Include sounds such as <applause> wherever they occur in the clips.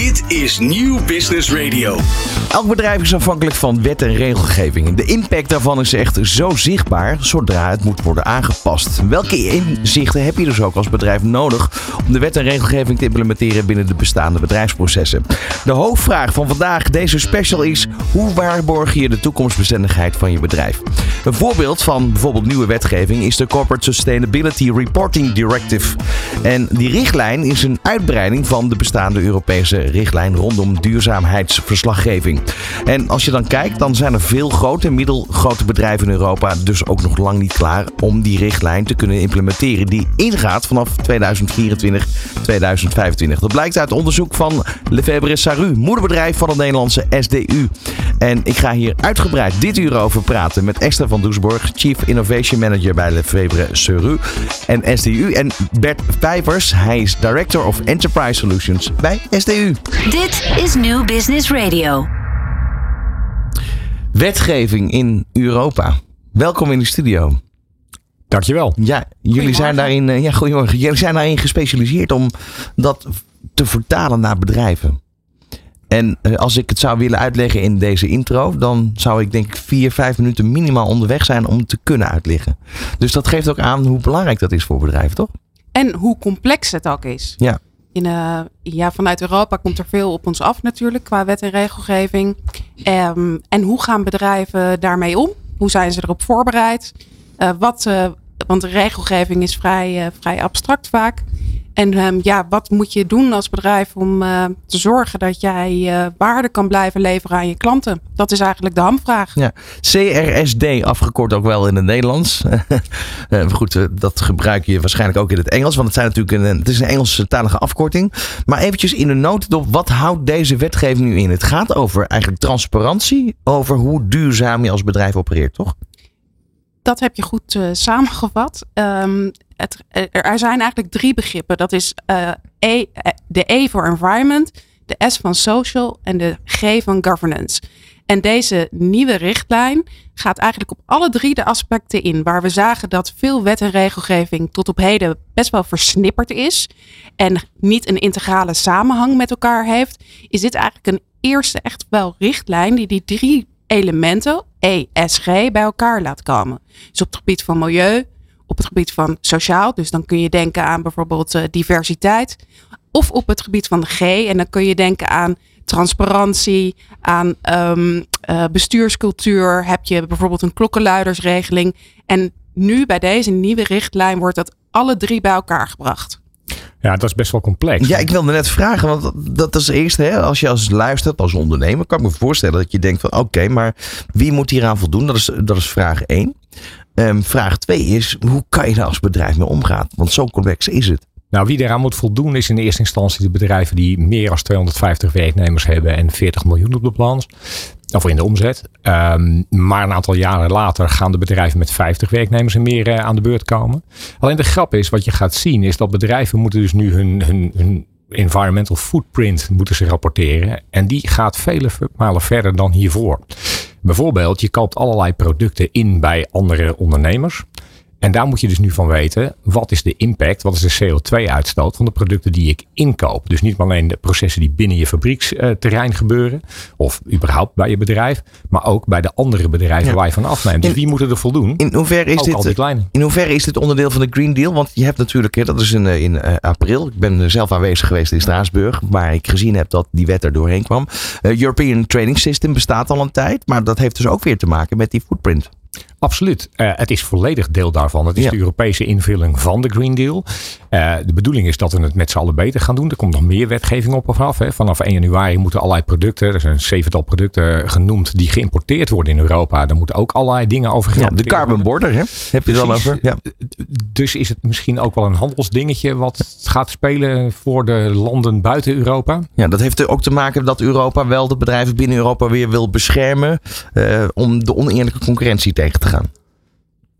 Dit is Nieuw Business Radio. Elk bedrijf is afhankelijk van wet en regelgeving. De impact daarvan is echt zo zichtbaar zodra het moet worden aangepast. Welke inzichten heb je dus ook als bedrijf nodig om de wet en regelgeving te implementeren binnen de bestaande bedrijfsprocessen? De hoofdvraag van vandaag, deze special, is hoe waarborg je de toekomstbestendigheid van je bedrijf? Een voorbeeld van bijvoorbeeld nieuwe wetgeving is de Corporate Sustainability Reporting Directive. En die richtlijn is een uitbreiding van de bestaande Europese richtlijn rondom duurzaamheidsverslaggeving. En als je dan kijkt, dan zijn er veel grote en middelgrote bedrijven in Europa dus ook nog lang niet klaar om die richtlijn te kunnen implementeren die ingaat vanaf 2024, 2025. Dat blijkt uit onderzoek van Lefebvre Saru, moederbedrijf van het Nederlandse SDU. En ik ga hier uitgebreid dit uur over praten met Esther van Doesborg, Chief Innovation Manager bij Lefebvre Saru en SDU. En Bert Vijvers, hij is Director of Enterprise Solutions bij SDU. Dit is New Business Radio. Wetgeving in Europa. Welkom in de studio. Dankjewel. Ja, jullie zijn daarin, eh, ja, goedemorgen. Jullie zijn daarin gespecialiseerd om dat te vertalen naar bedrijven. En eh, als ik het zou willen uitleggen in deze intro, dan zou ik denk ik vier, vijf minuten minimaal onderweg zijn om het te kunnen uitleggen. Dus dat geeft ook aan hoe belangrijk dat is voor bedrijven, toch? En hoe complex het ook is. Ja. In, uh, ja, vanuit Europa komt er veel op ons af natuurlijk qua wet en regelgeving. Um, en hoe gaan bedrijven daarmee om? Hoe zijn ze erop voorbereid? Uh, wat, uh, want de regelgeving is vrij, vrij abstract vaak. En um, ja, wat moet je doen als bedrijf om uh, te zorgen dat jij uh, waarde kan blijven leveren aan je klanten? Dat is eigenlijk de hamvraag. Ja, CRSD afgekort ook wel in het Nederlands. uh, <laughs> goed, dat gebruik je waarschijnlijk ook in het Engels, want het, zijn natuurlijk een, het is een Engelse talige afkorting. Maar eventjes in de notendop, wat houdt deze wetgeving nu in? Het gaat over eigenlijk transparantie, over hoe duurzaam je als bedrijf opereert, toch? Dat heb je goed samengevat. Um, het, er zijn eigenlijk drie begrippen. Dat is uh, e, de E voor environment, de S van social en de G van governance. En deze nieuwe richtlijn gaat eigenlijk op alle drie de aspecten in. Waar we zagen dat veel wet en regelgeving tot op heden best wel versnipperd is. En niet een integrale samenhang met elkaar heeft. Is dit eigenlijk een eerste echt wel richtlijn die die drie elementen, ESG, bij elkaar laat komen. Dus op het gebied van milieu, op het gebied van sociaal. Dus dan kun je denken aan bijvoorbeeld uh, diversiteit. Of op het gebied van de G. En dan kun je denken aan transparantie, aan um, uh, bestuurscultuur. Heb je bijvoorbeeld een klokkenluidersregeling. En nu bij deze nieuwe richtlijn wordt dat alle drie bij elkaar gebracht. Ja, dat is best wel complex. Ja, ik wilde net vragen, want dat is eerst, hè, als je als luistert, als ondernemer, kan ik me voorstellen dat je denkt van oké, okay, maar wie moet hieraan voldoen? Dat is, dat is vraag één. Um, vraag 2 is, hoe kan je daar als bedrijf mee omgaan? Want zo complex is het. Nou, wie eraan moet voldoen is in eerste instantie de bedrijven die meer dan 250 werknemers hebben en 40 miljoen op de balans. Of in de omzet. Um, maar een aantal jaren later gaan de bedrijven met 50 werknemers en meer uh, aan de beurt komen. Alleen de grap is, wat je gaat zien, is dat bedrijven moeten dus nu hun, hun, hun environmental footprint moeten ze rapporteren. En die gaat vele malen verder dan hiervoor. Bijvoorbeeld, je koopt allerlei producten in bij andere ondernemers. En daar moet je dus nu van weten, wat is de impact, wat is de CO2-uitstoot van de producten die ik inkoop. Dus niet alleen de processen die binnen je fabrieksterrein gebeuren, of überhaupt bij je bedrijf, maar ook bij de andere bedrijven ja. waar je van afneemt. Dus in, wie moet er voldoen? In hoeverre is, dit, in hoeverre is dit onderdeel van de Green Deal? Want je hebt natuurlijk, dat is in, in uh, april, ik ben zelf aanwezig geweest in Straatsburg, waar ik gezien heb dat die wet er doorheen kwam. Uh, European Trading System bestaat al een tijd, maar dat heeft dus ook weer te maken met die footprint. Absoluut. Uh, het is volledig deel daarvan. Het is ja. de Europese invulling van de Green Deal. Uh, de bedoeling is dat we het met z'n allen beter gaan doen. Er komt nog meer wetgeving op of af. Hè. Vanaf 1 januari moeten allerlei producten, er zijn een zevental producten genoemd, die geïmporteerd worden in Europa. Daar moeten ook allerlei dingen over ja, De carbon border, hè? heb je het al over? Ja. Dus is het misschien ook wel een handelsdingetje wat gaat spelen voor de landen buiten Europa? Ja, dat heeft ook te maken dat Europa wel de bedrijven binnen Europa weer wil beschermen uh, om de oneerlijke concurrentie tegen te gaan.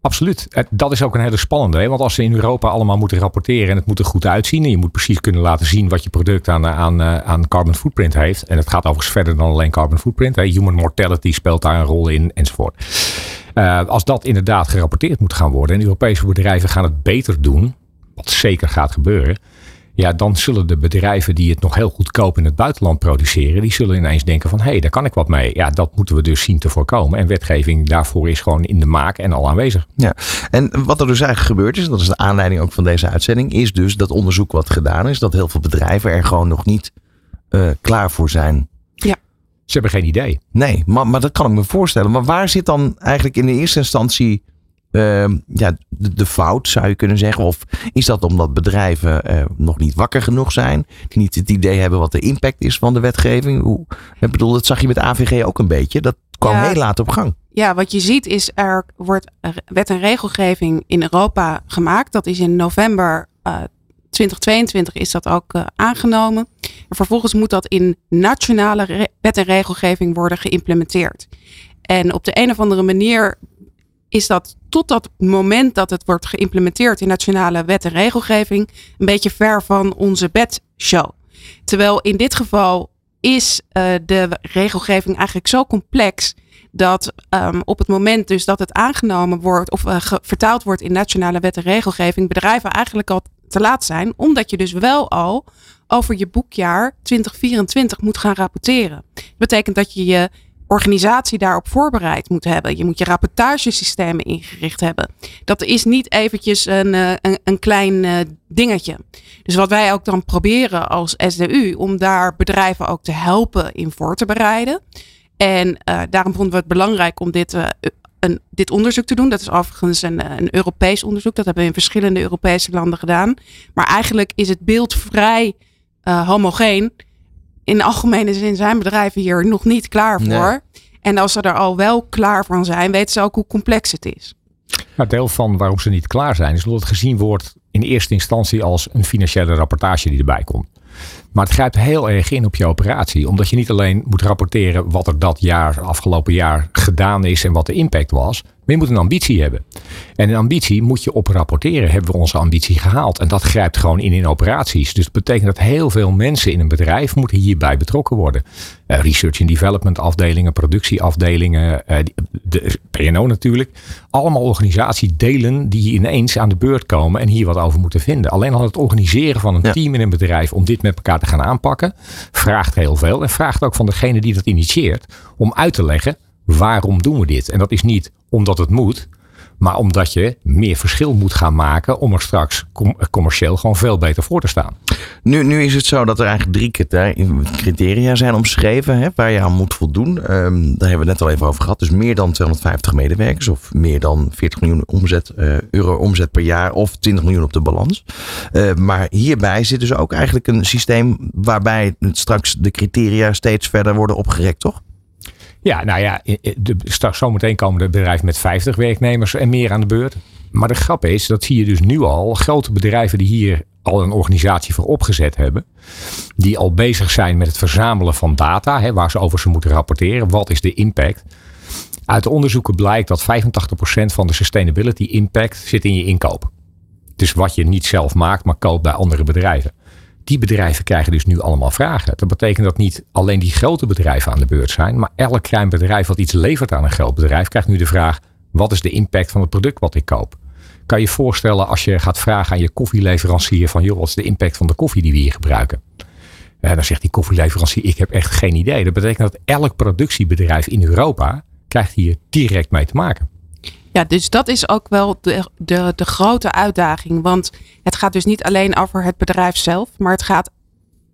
Absoluut. Dat is ook een hele spannende. Want als ze in Europa allemaal moeten rapporteren en het moet er goed uitzien. En je moet precies kunnen laten zien wat je product aan, aan, aan carbon footprint heeft. En het gaat overigens verder dan alleen carbon footprint. Hè? Human mortality speelt daar een rol in enzovoort. Uh, als dat inderdaad gerapporteerd moet gaan worden. En Europese bedrijven gaan het beter doen. Wat zeker gaat gebeuren Ja, dan zullen de bedrijven die het nog heel goedkoop in het buitenland produceren, die zullen ineens denken van hé, hey, daar kan ik wat mee. Ja, dat moeten we dus zien te voorkomen. En wetgeving daarvoor is gewoon in de maak en al aanwezig. Ja, en wat er dus eigenlijk gebeurd is, dat is de aanleiding ook van deze uitzending, is dus dat onderzoek wat gedaan is, dat heel veel bedrijven er gewoon nog niet uh, klaar voor zijn. Ja. Ze hebben geen idee. Nee, maar, maar dat kan ik me voorstellen. Maar waar zit dan eigenlijk in de eerste instantie uh, ja, de, de, fout, zou je kunnen zeggen? Of is dat omdat bedrijven uh, nog niet wakker genoeg zijn? Die niet het idee hebben wat de impact is van de wetgeving? Hoe, ik bedoel, dat zag je met AVG ook een beetje. Dat kwam heel laat op gang. Ja, wat je ziet is er wordt wet en regelgeving in Europa gemaakt. Dat is in november uh, 2022 is dat ook uh, aangenomen. En vervolgens moet dat in nationale wet en regelgeving worden geïmplementeerd. En op de een of andere manier is dat tot dat moment dat het wordt geïmplementeerd in nationale wet en regelgeving een beetje ver van onze bedshow. Terwijl in dit geval is uh, de regelgeving eigenlijk zo complex dat um, op het moment dus dat het aangenomen wordt of uh, vertaald wordt in nationale wet en regelgeving, bedrijven eigenlijk al te laat zijn, omdat je dus wel al over je boekjaar 2024 moet gaan rapporteren. Dat betekent dat je je organisatie daarop voorbereid moet hebben. Je moet je rapportagesystemen ingericht hebben. Dat is niet eventjes een, eh, een, een klein uh, dingetje. Dus wat wij ook dan proberen als SDU, om daar bedrijven ook te helpen in voor te bereiden. En uh, daarom vonden we het belangrijk om dit, een, dit onderzoek te doen. Dat is overigens een, een Europees onderzoek. Dat hebben we in verschillende Europese landen gedaan. Maar eigenlijk is het beeld vrij homogeen in de algemene zin zijn bedrijven hier nog niet klaar voor. En als ze er al wel klaar van zijn, weten ze ook hoe complex het is. Nou, deel van waarom ze niet klaar zijn, is omdat het gezien wordt in eerste instantie als een financiële rapportage die erbij komt. Maar het grijpt heel erg in op je operatie. Omdat je niet alleen moet rapporteren wat er dat jaar, afgelopen jaar gedaan is en wat de impact was. Maar je moet een ambitie hebben. En een ambitie moet je op rapporteren. Hebben we onze ambitie gehaald? En dat grijpt gewoon in in operaties. Dus dat betekent dat heel veel mensen in een bedrijf moeten hierbij betrokken worden. Uh, research and development afdelingen, productieafdelingen, uh, de PNO natuurlijk. Allemaal organisatiedelen die ineens aan de beurt komen en hier wat over moeten vinden. Alleen al het organiseren van een ja. team in een bedrijf om dit met elkaar te gaan aanpakken, vraagt heel veel. En vraagt ook van degene die dat initieert om uit te leggen waarom doen we dit. En dat is niet omdat het moet, maar omdat je meer verschil moet gaan maken om er straks commercieel gewoon veel beter voor te staan. Nu, nu is het zo dat er eigenlijk drie criteria zijn omschreven hè, waar je aan moet voldoen. Um, daar hebben we het net al even over gehad. Dus meer dan 250 medewerkers of meer dan 40 miljoen omzet, uh, euro omzet per jaar of 20 miljoen op de balans. Uh, maar hierbij zit dus ook eigenlijk een systeem waarbij straks de criteria steeds verder worden opgerekt, toch? Ja, nou ja, de, straks zometeen komen de bedrijven met 50 werknemers en meer aan de beurt. Maar de grap is, dat zie je dus nu al. Grote bedrijven die hier al een organisatie voor opgezet hebben. Die al bezig zijn met het verzamelen van data. Hè, waar ze over ze moeten rapporteren. Wat is de impact? Uit de onderzoeken blijkt dat 85% van de sustainability impact zit in je inkoop. Dus wat je niet zelf maakt, maar koopt bij andere bedrijven. Die bedrijven krijgen dus nu allemaal vragen. Dat betekent dat niet alleen die grote bedrijven aan de beurt zijn, maar elk klein bedrijf wat iets levert aan een groot bedrijf krijgt nu de vraag: wat is de impact van het product wat ik koop? Kan je voorstellen als je gaat vragen aan je koffieleverancier van joh, wat is de impact van de koffie die we hier gebruiken? Ja, dan zegt die koffieleverancier, ik heb echt geen idee. Dat betekent dat elk productiebedrijf in Europa krijgt hier direct mee te maken. Ja, dus dat is ook wel de, de, de grote uitdaging. Want het gaat dus niet alleen over het bedrijf zelf, maar het gaat,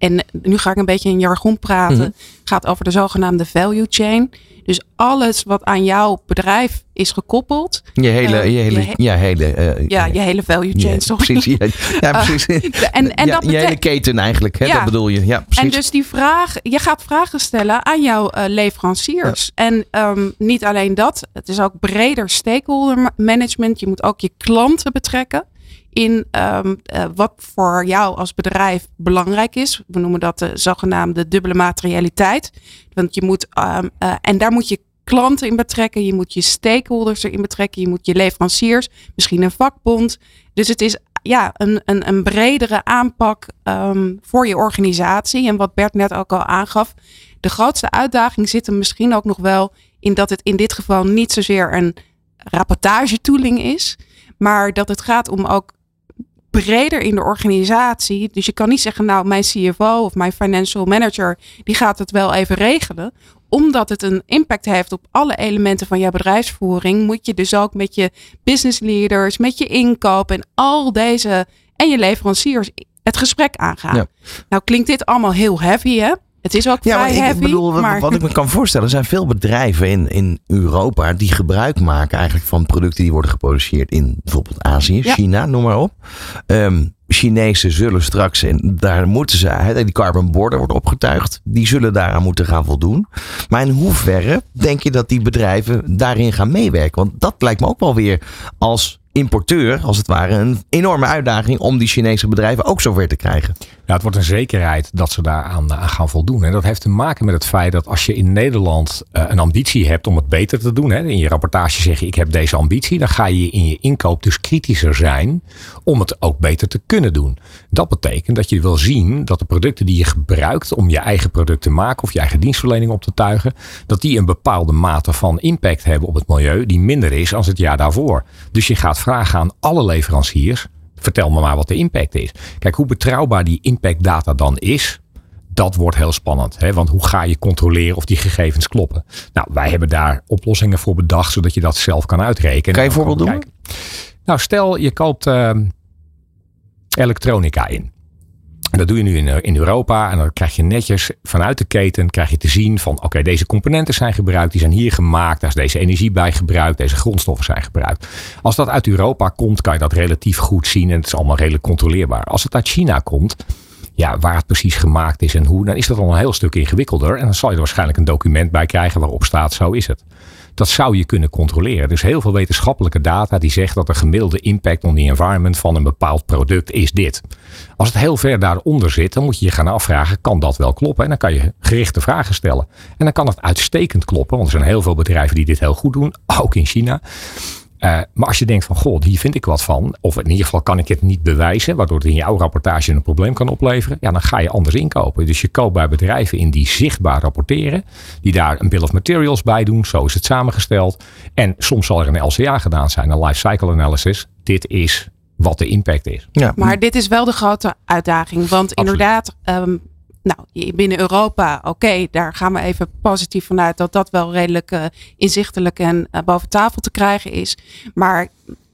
en nu ga ik een beetje in jargon praten, mm gaat over de zogenaamde value chain. Dus alles wat aan jouw bedrijf is gekoppeld. Je hele, uh, je hele, je, ja, hele, uh, ja, je hele value chain. Ja, precies. Ja, ja <laughs> precies. <laughs> Uh, en, en ja, dat je hele keten eigenlijk, hè, dat bedoel je. Ja, precies. En dus die vraag, je gaat vragen stellen aan jouw leveranciers. En um, niet alleen dat, het is ook breder stakeholder management. Je moet ook je klanten betrekken in um, uh, wat voor jou als bedrijf belangrijk is. We noemen dat de zogenaamde dubbele materialiteit. Want je moet, um, uh, en daar moet je klanten in betrekken, je moet je stakeholders erin betrekken, je moet je leveranciers, misschien een vakbond. Dus het is ja, een, een, een bredere aanpak um, voor je organisatie. En wat Bert net ook al aangaf, de grootste uitdaging zit er misschien ook nog wel in dat het in dit geval niet zozeer een rapportagetooling is, maar dat het gaat om ook breder in de organisatie. Dus je kan niet zeggen, nou, mijn CFO of mijn financial manager, die gaat het wel even regelen. Omdat het een impact heeft op alle elementen van jouw bedrijfsvoering, moet je dus ook met je business leaders, met je inkoop en al deze en je leveranciers het gesprek aangaan. Ja. Nou klinkt dit allemaal heel heavy, hè? Het is ook Ja, vrij maar ik heavy. bedoel, wat- maar... wat ik me kan voorstellen, er zijn veel bedrijven in, in Europa die gebruik maken eigenlijk van producten die worden geproduceerd in bijvoorbeeld Azië, Ja. China, noem maar op. Ehm Chinezen zullen straks, en daar moeten ze, hè, die carbon border wordt opgetuigd, die zullen daaraan moeten gaan voldoen. Maar in hoeverre denk je dat die bedrijven daarin gaan meewerken? Want dat lijkt me ook wel weer als importeur, als het ware, een enorme uitdaging om die Chinese bedrijven ook zover te krijgen. Ja, het wordt een zekerheid dat ze daaraan aan gaan voldoen. En dat heeft te maken met het feit dat als je in Nederland eh, een ambitie hebt om het beter te doen. Hè, in je rapportage zeg je ik heb deze ambitie. Dan ga je in je inkoop dus kritischer zijn om het ook beter te kunnen doen. Dat betekent dat je wil zien dat de producten die je gebruikt om je eigen product te maken of je eigen dienstverlening op te tuigen. Dat die een bepaalde mate van impact hebben op het milieu die minder is dan het jaar daarvoor. Dus je gaat vragen aan alle leveranciers. Vertel me maar wat de impact is. Kijk, hoe betrouwbaar die impactdata dan is, dat wordt heel spannend. Hè? Want hoe ga je controleren of die gegevens kloppen? Nou, wij hebben daar oplossingen voor bedacht, zodat je dat zelf kan uitrekenen. Kan je En een voorbeeld doen? Nou, stel je koopt ehm, elektronica in. En dat doe je nu in, eh, in Europa. En dan krijg je netjes vanuit de keten krijg je te zien van oké, deze componenten zijn gebruikt, die zijn hier gemaakt, daar is deze energie bij gebruikt, deze grondstoffen zijn gebruikt. Als dat uit Europa komt, kan je dat relatief goed zien en het is allemaal redelijk controleerbaar. Als het uit China komt, ja, waar het precies gemaakt is en hoe, dan is dat al een heel stuk ingewikkelder. En dan zal je er waarschijnlijk een document bij krijgen waarop staat, zo is het. Dat zou je kunnen controleren. Dus heel veel wetenschappelijke data die zegt dat de gemiddelde impact on the environment van een bepaald product is dit. Als het heel ver daaronder zit, dan moet je je gaan afvragen, kan dat wel kloppen? En dan kan je gerichte vragen stellen. En dan kan het uitstekend kloppen, want er zijn heel veel bedrijven die dit heel goed doen, ook in China. Uh, maar als je denkt van, goh, hier vind ik wat van, of in ieder geval kan ik het niet bewijzen, waardoor het in jouw rapportage een probleem kan opleveren, ja, dan ga je anders inkopen. Dus je koopt bij bedrijven in die zichtbaar rapporteren, die daar een bill of materials bij doen, zo is het samengesteld. En soms zal er een LCA gedaan zijn, een life cycle analysis. Dit is wat de impact is. Ja. Maar dit is wel de grote uitdaging. Want inderdaad, um, nou, binnen Europa, oké, daar gaan we even positief vanuit dat dat wel redelijk uh, inzichtelijk en uh, boven tafel te krijgen is. Maar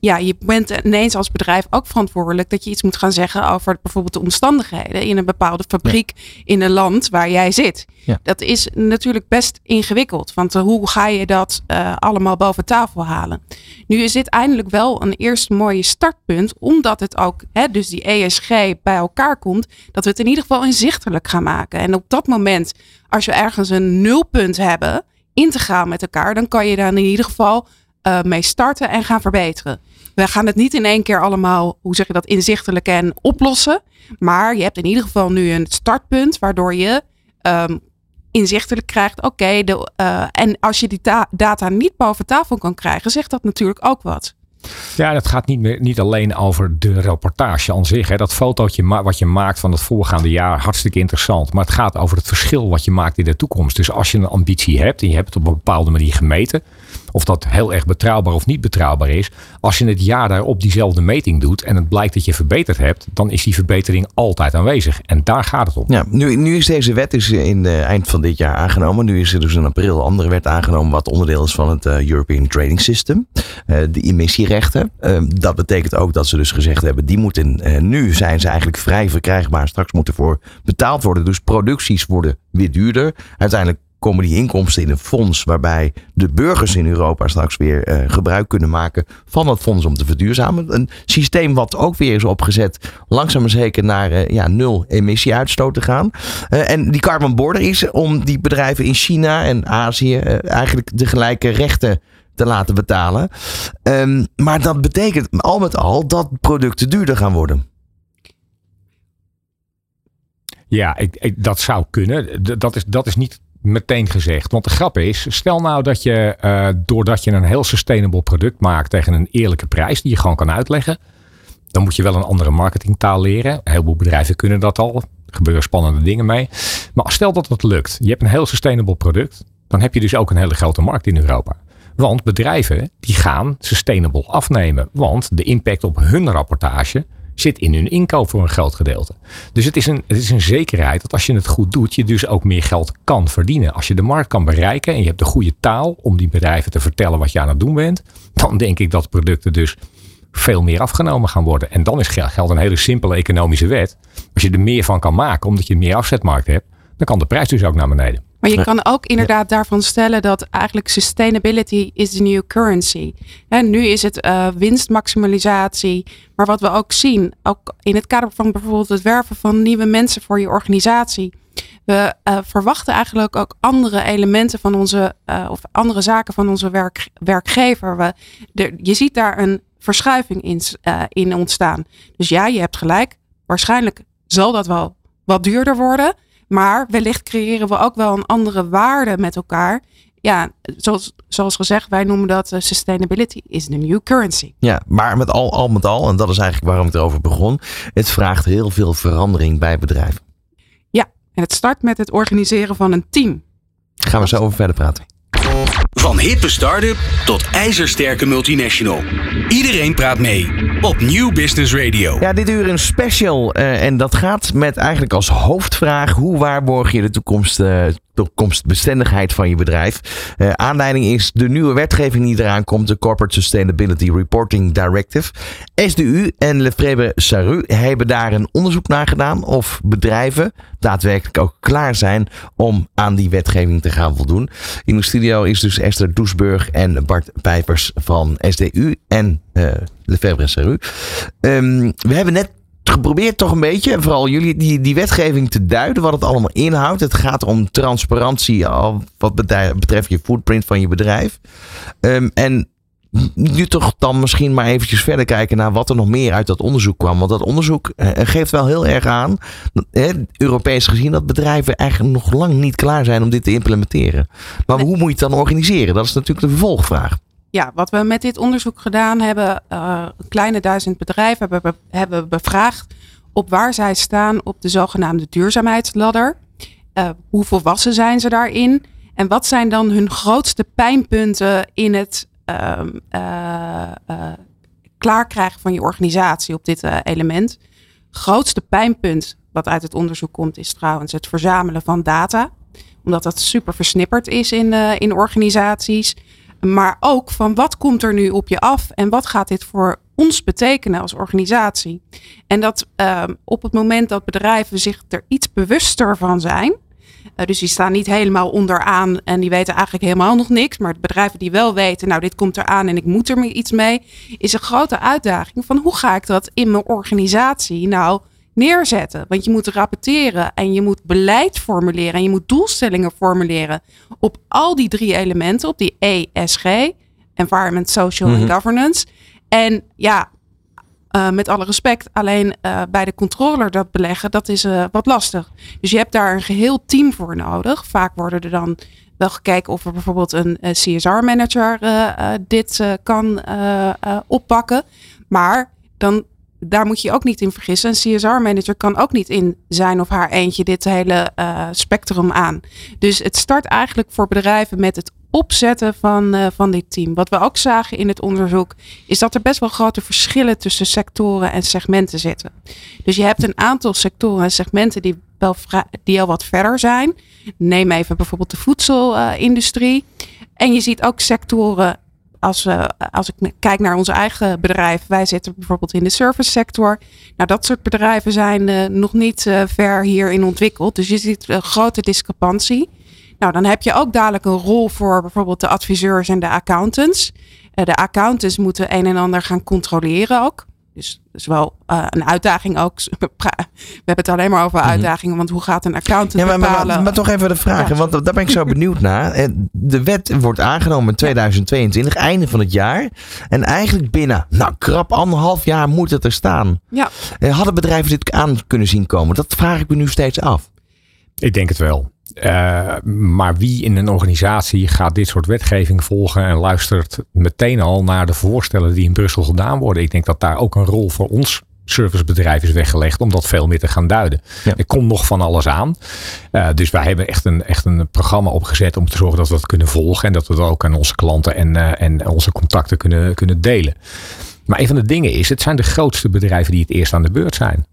ja, je bent ineens als bedrijf ook verantwoordelijk dat je iets moet gaan zeggen over bijvoorbeeld de omstandigheden in een bepaalde fabriek ja. in een land waar jij zit. Ja. Dat is natuurlijk best ingewikkeld, want uh, hoe ga je dat uh, allemaal boven tafel halen? Nu is dit eindelijk wel een eerste mooie startpunt, omdat het ook, hè, dus die ESG bij elkaar komt, dat we het in ieder geval inzichtelijk gaan maken. En op dat moment, als we ergens een nulpunt hebben, integraal met elkaar, dan kan je daar in ieder geval uh, mee starten en gaan verbeteren. We gaan het niet in één keer allemaal, hoe zeg je dat, inzichtelijk en oplossen. Maar je hebt in ieder geval nu een startpunt waardoor je um, inzichtelijk krijgt. Oké, uh, en als je die data niet boven tafel kan krijgen, zegt dat natuurlijk ook wat. Ja, dat gaat niet, meer, niet alleen over de rapportage aan zich. Hè. Dat fotootje wat je maakt van het voorgaande jaar, hartstikke interessant. Maar het gaat over het verschil wat je maakt in de toekomst. Dus als je een ambitie hebt en je hebt het op een bepaalde manier gemeten. Of dat heel erg betrouwbaar of niet betrouwbaar is. Als je het jaar daarop diezelfde meting doet en het blijkt dat je verbeterd hebt. Dan is die verbetering altijd aanwezig. En daar gaat het om. Ja, nu, nu is deze wet is in de eind van dit jaar aangenomen. Nu is er dus in april een andere wet aangenomen wat onderdeel is van het uh, European Trading System. Uh, de emissierechten. Uh, dat betekent ook dat ze dus gezegd hebben, die moeten, uh, nu zijn ze eigenlijk vrij verkrijgbaar. Straks moet ervoor betaald worden. Dus producties worden weer duurder. Uiteindelijk komen die inkomsten in een fonds waarbij de burgers in Europa straks weer uh, gebruik kunnen maken van dat fonds om te verduurzamen. Een systeem wat ook weer is opgezet, langzaam maar zeker naar uh, ja, nul emissieuitstoot te gaan. Uh, en die carbon border is om die bedrijven in China en Azië eigenlijk de gelijke rechten te laten betalen. Um, maar dat betekent al met al dat producten duurder gaan worden. Ja, ik, ik, dat zou kunnen. Dat is, dat is niet meteen gezegd. Want de grap is, stel nou dat je, uh, doordat je een heel sustainable product maakt tegen een eerlijke prijs, die je gewoon kan uitleggen, dan moet je wel een andere marketingtaal leren. Een heleboel bedrijven kunnen dat al. Er gebeuren spannende dingen mee. Maar stel dat het lukt. Je hebt een heel sustainable product. Dan heb je dus ook een hele grote markt in Europa. Want bedrijven die gaan sustainable afnemen. Want de impact op hun rapportage zit in hun inkoop voor een groot gedeelte. Dus het is, een, het is een zekerheid dat als je het goed doet, je dus ook meer geld kan verdienen. Als je de markt kan bereiken en je hebt de goede taal om die bedrijven te vertellen wat je aan het doen bent, dan denk ik dat producten dus veel meer afgenomen gaan worden. En dan is geld een hele simpele economische wet. Als je er meer van kan maken, omdat je meer afzetmarkt hebt, dan kan de prijs dus ook naar beneden. Maar je kan ook inderdaad daarvan stellen dat eigenlijk sustainability is the new currency. En nu is het uh, winstmaximalisatie. Maar wat we ook zien, ook in het kader van bijvoorbeeld het werven van nieuwe mensen voor je organisatie. We uh, verwachten eigenlijk ook andere elementen van onze, uh, of andere zaken van onze werk, werkgever. We, de, je ziet daar een verschuiving in, in ontstaan. Dus ja, je hebt gelijk. Waarschijnlijk zal dat wel wat duurder worden. Maar wellicht creëren we ook wel een andere waarde met elkaar. Ja, zoals, zoals gezegd, wij noemen dat uh, sustainability is the new currency. Ja, maar met al, al met al, en dat is eigenlijk waarom ik erover begon. Het vraagt heel veel verandering bij bedrijven. Ja, en het start met het organiseren van een team. Gaan we zo over verder praten. Van hippe start-up tot ijzersterke multinational. Iedereen praat mee op Nieuw Business Radio. Ja, dit uur een special. Uh, en dat gaat met eigenlijk als hoofdvraag: hoe waarborg je de toekomst, uh, toekomstbestendigheid van je bedrijf? Uh, aanleiding is de nieuwe wetgeving die eraan komt, de Corporate Sustainability Reporting Directive. SDU en Lefebvre Saru hebben daar een onderzoek naar gedaan of bedrijven daadwerkelijk ook klaar zijn om aan die wetgeving te gaan voldoen. In de studio is dus Esther Doesburg en Bart Pijpers van SDU en uh, Lefebvre Saru. Um, we hebben net geprobeerd toch een beetje, vooral jullie, die, die wetgeving te duiden, wat het allemaal inhoudt. Het gaat om transparantie al wat betreft je footprint van je bedrijf. Um, en nu toch dan misschien maar eventjes verder kijken naar wat er nog meer uit dat onderzoek kwam. Want dat onderzoek geeft wel heel erg aan, Europees gezien, dat bedrijven eigenlijk nog lang niet klaar zijn om dit te implementeren. Maar hoe moet je het dan organiseren? Dat is natuurlijk de vervolgvraag. Ja, wat we met dit onderzoek gedaan hebben, uh, kleine duizend bedrijven hebben, hebben bevraagd op waar zij staan op de zogenaamde duurzaamheidsladder. Uh, hoe volwassen zijn ze daarin? En wat zijn dan hun grootste pijnpunten in het uh, uh, klaarkrijgen van je organisatie op dit element? Grootste pijnpunt wat uit het onderzoek komt is trouwens het verzamelen van data. Omdat dat super versnipperd is in, in organisaties. Maar ook van wat komt er nu op je af en wat gaat dit voor ons betekenen als organisatie? En dat uh, op het moment dat bedrijven zich er iets bewuster van zijn. Uh, dus die staan niet helemaal onderaan en die weten eigenlijk helemaal nog niks. Maar bedrijven die wel weten, nou dit komt eraan en ik moet er iets mee. Is een grote uitdaging van hoe ga ik dat in mijn organisatie nou neerzetten. Want je moet rapporteren en je moet beleid formuleren en je moet doelstellingen formuleren op al die drie elementen, op die ESG, Environment, Social en mhm. Governance. En ja, uh, met alle respect, alleen uh, bij de controller dat beleggen, dat is uh, wat lastig. Dus je hebt daar een geheel team voor nodig. Vaak worden er dan wel gekeken of er bijvoorbeeld een CSR-manager dit kan oppakken. Maar dan daar moet je ook niet in vergissen. Een CSR-manager kan ook niet in zijn of haar eentje dit hele uh, spectrum aan. Dus het start eigenlijk voor bedrijven met het opzetten van, uh, van dit team. Wat we ook zagen in het onderzoek is dat er best wel grote verschillen tussen sectoren en segmenten zitten. Dus je hebt een aantal sectoren en segmenten die wel die al wat verder zijn. Neem even bijvoorbeeld de voedselindustrie. en je ziet ook sectoren als, als ik kijk naar onze eigen bedrijf, wij zitten bijvoorbeeld in de service sector. Nou, dat soort bedrijven zijn uh, nog niet uh, ver hierin ontwikkeld. Dus je ziet een grote discrepantie. Nou, dan heb je ook dadelijk een rol voor bijvoorbeeld de adviseurs en de accountants. De accountants moeten een en ander gaan controleren ook. Dus dat is wel uh, een uitdaging ook. <laughs> We hebben het alleen maar over mhm. uitdagingen, want hoe gaat een accountant ja, maar, bepalen? Maar, maar, toch even de vraag, want daar ben ik zo benieuwd naar. De wet wordt aangenomen in 2022, einde van het jaar. En eigenlijk binnen, nou krap anderhalf jaar moet het er staan. Ja. Eh, hadden bedrijven dit aan kunnen zien komen? Dat vraag ik me nu steeds af. Ik denk het wel. Uh, maar wie in een organisatie gaat dit soort wetgeving volgen en luistert meteen al naar de voorstellen die in Brussel gedaan worden? Ik denk dat daar ook een rol voor ons servicebedrijf is weggelegd om dat veel meer te gaan duiden. Er komt nog van alles aan. Uh, dus wij hebben echt een, echt een programma opgezet om te zorgen dat we dat kunnen volgen en dat we dat ook aan onze klanten en, uh, en onze contacten kunnen, kunnen delen. Maar een van de dingen is, het zijn de grootste bedrijven die het eerst aan de beurt zijn.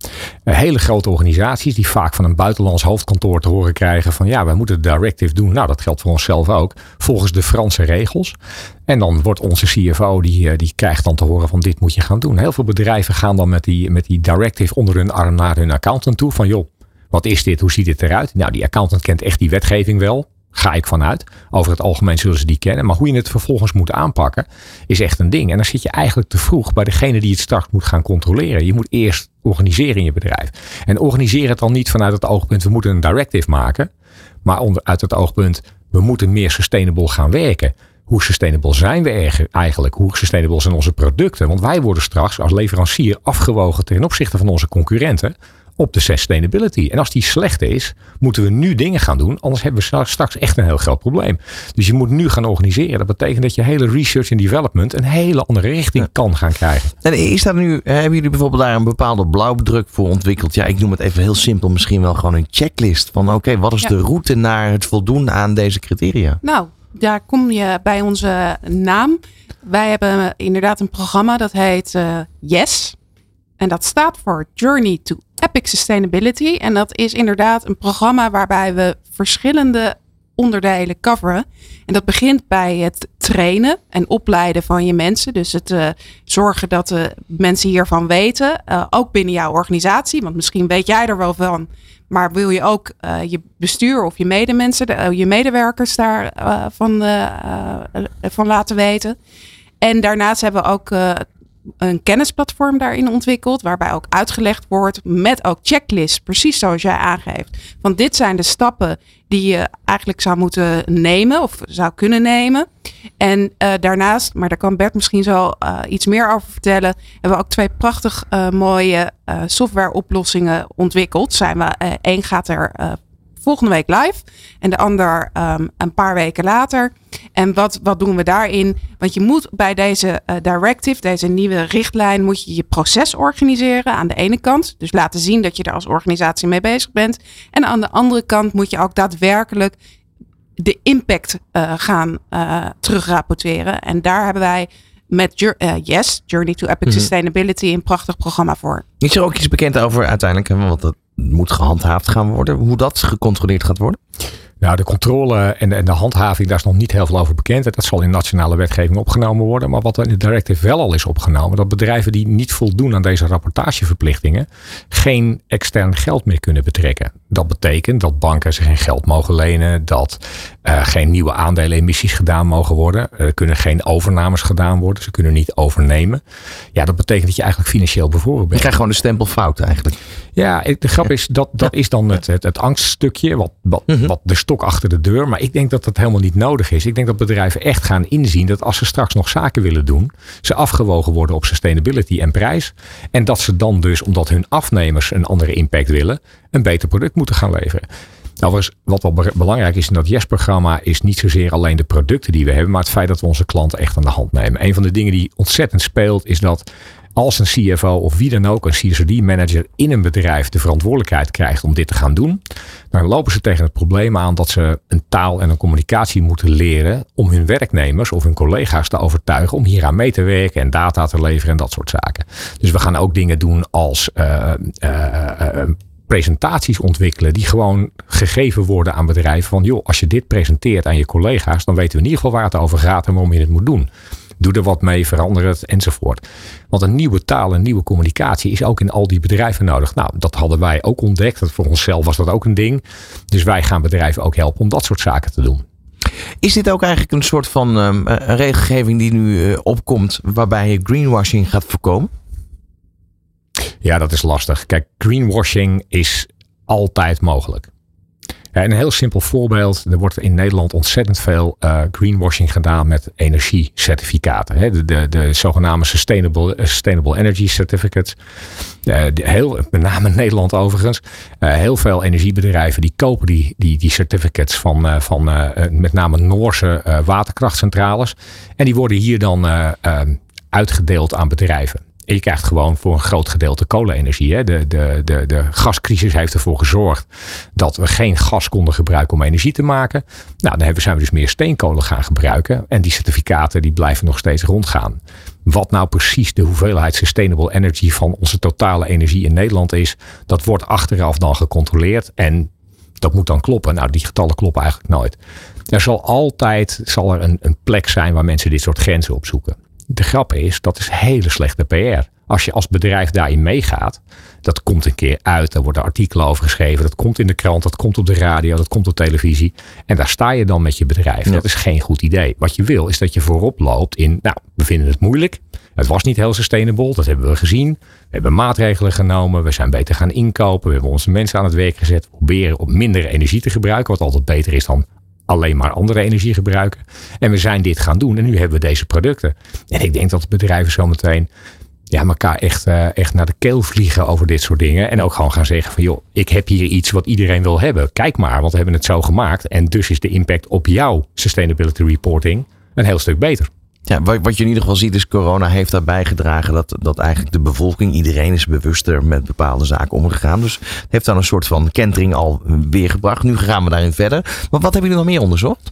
Uh, hele grote organisaties die vaak van een buitenlands hoofdkantoor te horen krijgen van ja, wij moeten de directive doen. Nou, dat geldt voor onszelf ook. Volgens de Franse regels. En dan wordt onze CFO, die, eh, die krijgt dan te horen van dit moet je gaan doen. Heel veel bedrijven gaan dan met die, met die directive onder hun arm naar hun accountant toe. Van joh, wat is dit? Hoe ziet dit eruit? Nou, die accountant kent echt die wetgeving wel. Ga ik vanuit. Over het algemeen zullen ze die kennen. Maar hoe je het vervolgens moet aanpakken, is echt een ding. En dan zit je eigenlijk te vroeg bij degene die het straks moet gaan controleren. Je moet eerst organiseren in je bedrijf. En organiseer het dan niet vanuit het oogpunt, we moeten een directive maken. Maar onder, uit het oogpunt, we moeten meer sustainable gaan werken. Hoe sustainable zijn we eigenlijk? Hoe sustainable zijn onze producten? Want wij worden straks als leverancier afgewogen ten opzichte van onze concurrenten op de sustainability. En als die slecht is, moeten we nu dingen gaan doen. Anders hebben we straks echt een heel groot probleem. Dus je moet nu gaan organiseren. Dat betekent dat je hele research en development een hele andere richting kan gaan krijgen. En is dat nu, hebben jullie bijvoorbeeld daar een bepaalde blauwdruk voor ontwikkeld? Ja, ik noem het even heel simpel. Misschien wel gewoon een checklist. Van oké, wat is de route naar het voldoen aan deze criteria? Nou, daar kom je bij onze naam. Wij hebben inderdaad een programma dat heet uh, Yes. En dat staat voor Journey to Epic Sustainability. En dat is inderdaad een programma waarbij we verschillende onderdelen coveren. En dat begint bij het trainen en opleiden van je mensen. Dus het uh, zorgen dat de mensen hiervan weten. Uh, ook binnen jouw organisatie. Want misschien weet jij er wel van. Maar wil je ook je bestuur of je medemensen, de, je medewerkers daarvan van, van laten weten. En daarnaast hebben we ook een kennisplatform daarin ontwikkeld, waarbij ook uitgelegd wordt met ook checklists, precies zoals jij aangeeft. Van dit zijn de stappen die je eigenlijk zou moeten nemen of zou kunnen nemen. En uh, daarnaast, maar daar kan Bert misschien zo uh, iets meer over vertellen, hebben we ook twee prachtig uh, mooie softwareoplossingen ontwikkeld. Zijn we, één gaat er volgende week live. En de ander um, een paar weken later. En wat, wat doen we daarin? Want je moet bij deze uh, directive, deze nieuwe richtlijn, moet je je proces organiseren aan de ene kant. Dus laten zien dat je er als organisatie mee bezig bent. En aan de andere kant moet je ook daadwerkelijk de impact uh, gaan uh, terugrapporteren. En daar hebben wij met uh, Yes, Journey to Epic -hmm. Sustainability, een prachtig programma voor. Is er ook iets bekend over uiteindelijk, want dat moet gehandhaafd gaan worden. Hoe dat gecontroleerd gaat worden? Nou, de controle en de, en de, handhaving, daar is nog niet heel veel over bekend. Dat zal in nationale wetgeving opgenomen worden. Maar wat er in de directive wel al is opgenomen, dat bedrijven die niet voldoen aan deze rapportageverplichtingen, geen extern geld meer kunnen betrekken. Dat betekent dat banken zich geen geld mogen lenen, dat uh, geen nieuwe aandelenemissies gedaan mogen worden. Er kunnen geen overnames gedaan worden, ze kunnen niet overnemen. Ja, dat betekent dat je eigenlijk financieel bevoorrecht bent. Je krijgt gewoon de stempel fout eigenlijk. Ja, de grap is, dat, dat is dan het, het, het angststukje, wat, wat, -hmm. wat de stok achter de deur. Maar ik denk dat dat helemaal niet nodig is. Ik denk dat bedrijven echt gaan inzien dat als ze straks nog zaken willen doen, ze afgewogen worden op sustainability en prijs. En dat ze dan dus, omdat hun afnemers een andere impact willen, een beter product moeten gaan leveren. Nou, wat wel belangrijk is in dat YES-programma is niet zozeer alleen de producten die we hebben, maar het feit dat we onze klanten echt aan de hand nemen. Een van de dingen die ontzettend speelt is dat als een CFO of wie dan ook, een CSRD-manager in een bedrijf de verantwoordelijkheid krijgt om dit te gaan doen, dan lopen ze tegen het probleem aan dat ze een taal en een communicatie moeten leren om hun werknemers of hun collega's te overtuigen om hieraan mee te werken en data te leveren en dat soort zaken. Dus we gaan ook dingen doen als uh, uh, uh, presentaties ontwikkelen die gewoon gegeven worden aan bedrijven van joh, als je dit presenteert aan je collega's, dan weten we in ieder geval waar het over gaat en waarom je het moet doen. Doe er wat mee, verander het enzovoort. Want een nieuwe taal en nieuwe communicatie is ook in al die bedrijven nodig. Nou, dat hadden wij ook ontdekt. Dat voor onszelf was dat ook een ding. Dus wij gaan bedrijven ook helpen om dat soort zaken te doen. Is dit ook eigenlijk een soort van um, een regelgeving die nu uh, opkomt waarbij je greenwashing gaat voorkomen? Ja, dat is lastig. Kijk, greenwashing is altijd mogelijk. Ja, een heel simpel voorbeeld. Er wordt in Nederland ontzettend veel uh, greenwashing gedaan met energiecertificaten. Hè? De, de, de zogenaamde sustainable, sustainable Energy Certificates. Uh, heel, met name Nederland overigens. Heel veel energiebedrijven die kopen die, die, die certificates van, van met name Noorse waterkrachtcentrales. En die worden hier dan uitgedeeld aan bedrijven. Je krijgt gewoon voor een groot gedeelte kolenenergie. De, de, de, de gascrisis heeft ervoor gezorgd dat we geen gas konden gebruiken om energie te maken. Nou, dan zijn we dus meer steenkolen gaan gebruiken. En die certificaten die blijven nog steeds rondgaan. Wat nou precies de hoeveelheid sustainable energy van onze totale energie in Nederland is, dat wordt achteraf dan gecontroleerd. En dat moet dan kloppen. Nou, die getallen kloppen eigenlijk nooit. Er zal altijd zal er een, een plek zijn waar mensen dit soort grenzen opzoeken. De grap is, dat is hele slechte PR. Als je als bedrijf daarin meegaat, dat komt een keer uit. Daar worden artikelen over geschreven. Dat komt in de krant, dat komt op de radio, dat komt op televisie. En daar sta je dan met je bedrijf. Dat is geen goed idee. Wat je wil, is dat je voorop loopt in, nou, we vinden het moeilijk. Het was niet heel sustainable, dat hebben we gezien. We hebben maatregelen genomen. We zijn beter gaan inkopen. We hebben onze mensen aan het werk gezet. We proberen op minder energie te gebruiken. Wat altijd beter is dan alleen maar andere energie gebruiken. En we zijn dit gaan doen. En nu hebben we deze producten. En ik denk dat bedrijven zometeen ja, elkaar echt, uh, echt naar de keel vliegen over dit soort dingen. En ook gewoon gaan zeggen van joh, ik heb hier iets wat iedereen wil hebben. Kijk maar, want we hebben het zo gemaakt. En dus is de impact op jouw sustainability reporting een heel stuk beter. Ja, wat, je in ieder geval ziet is corona heeft daarbij gedragen dat, dat eigenlijk de bevolking, iedereen is bewuster met bepaalde zaken omgegaan. Dus heeft dan een soort van kentering al weergebracht. Nu gaan we daarin verder. Maar wat hebben jullie nog meer onderzocht?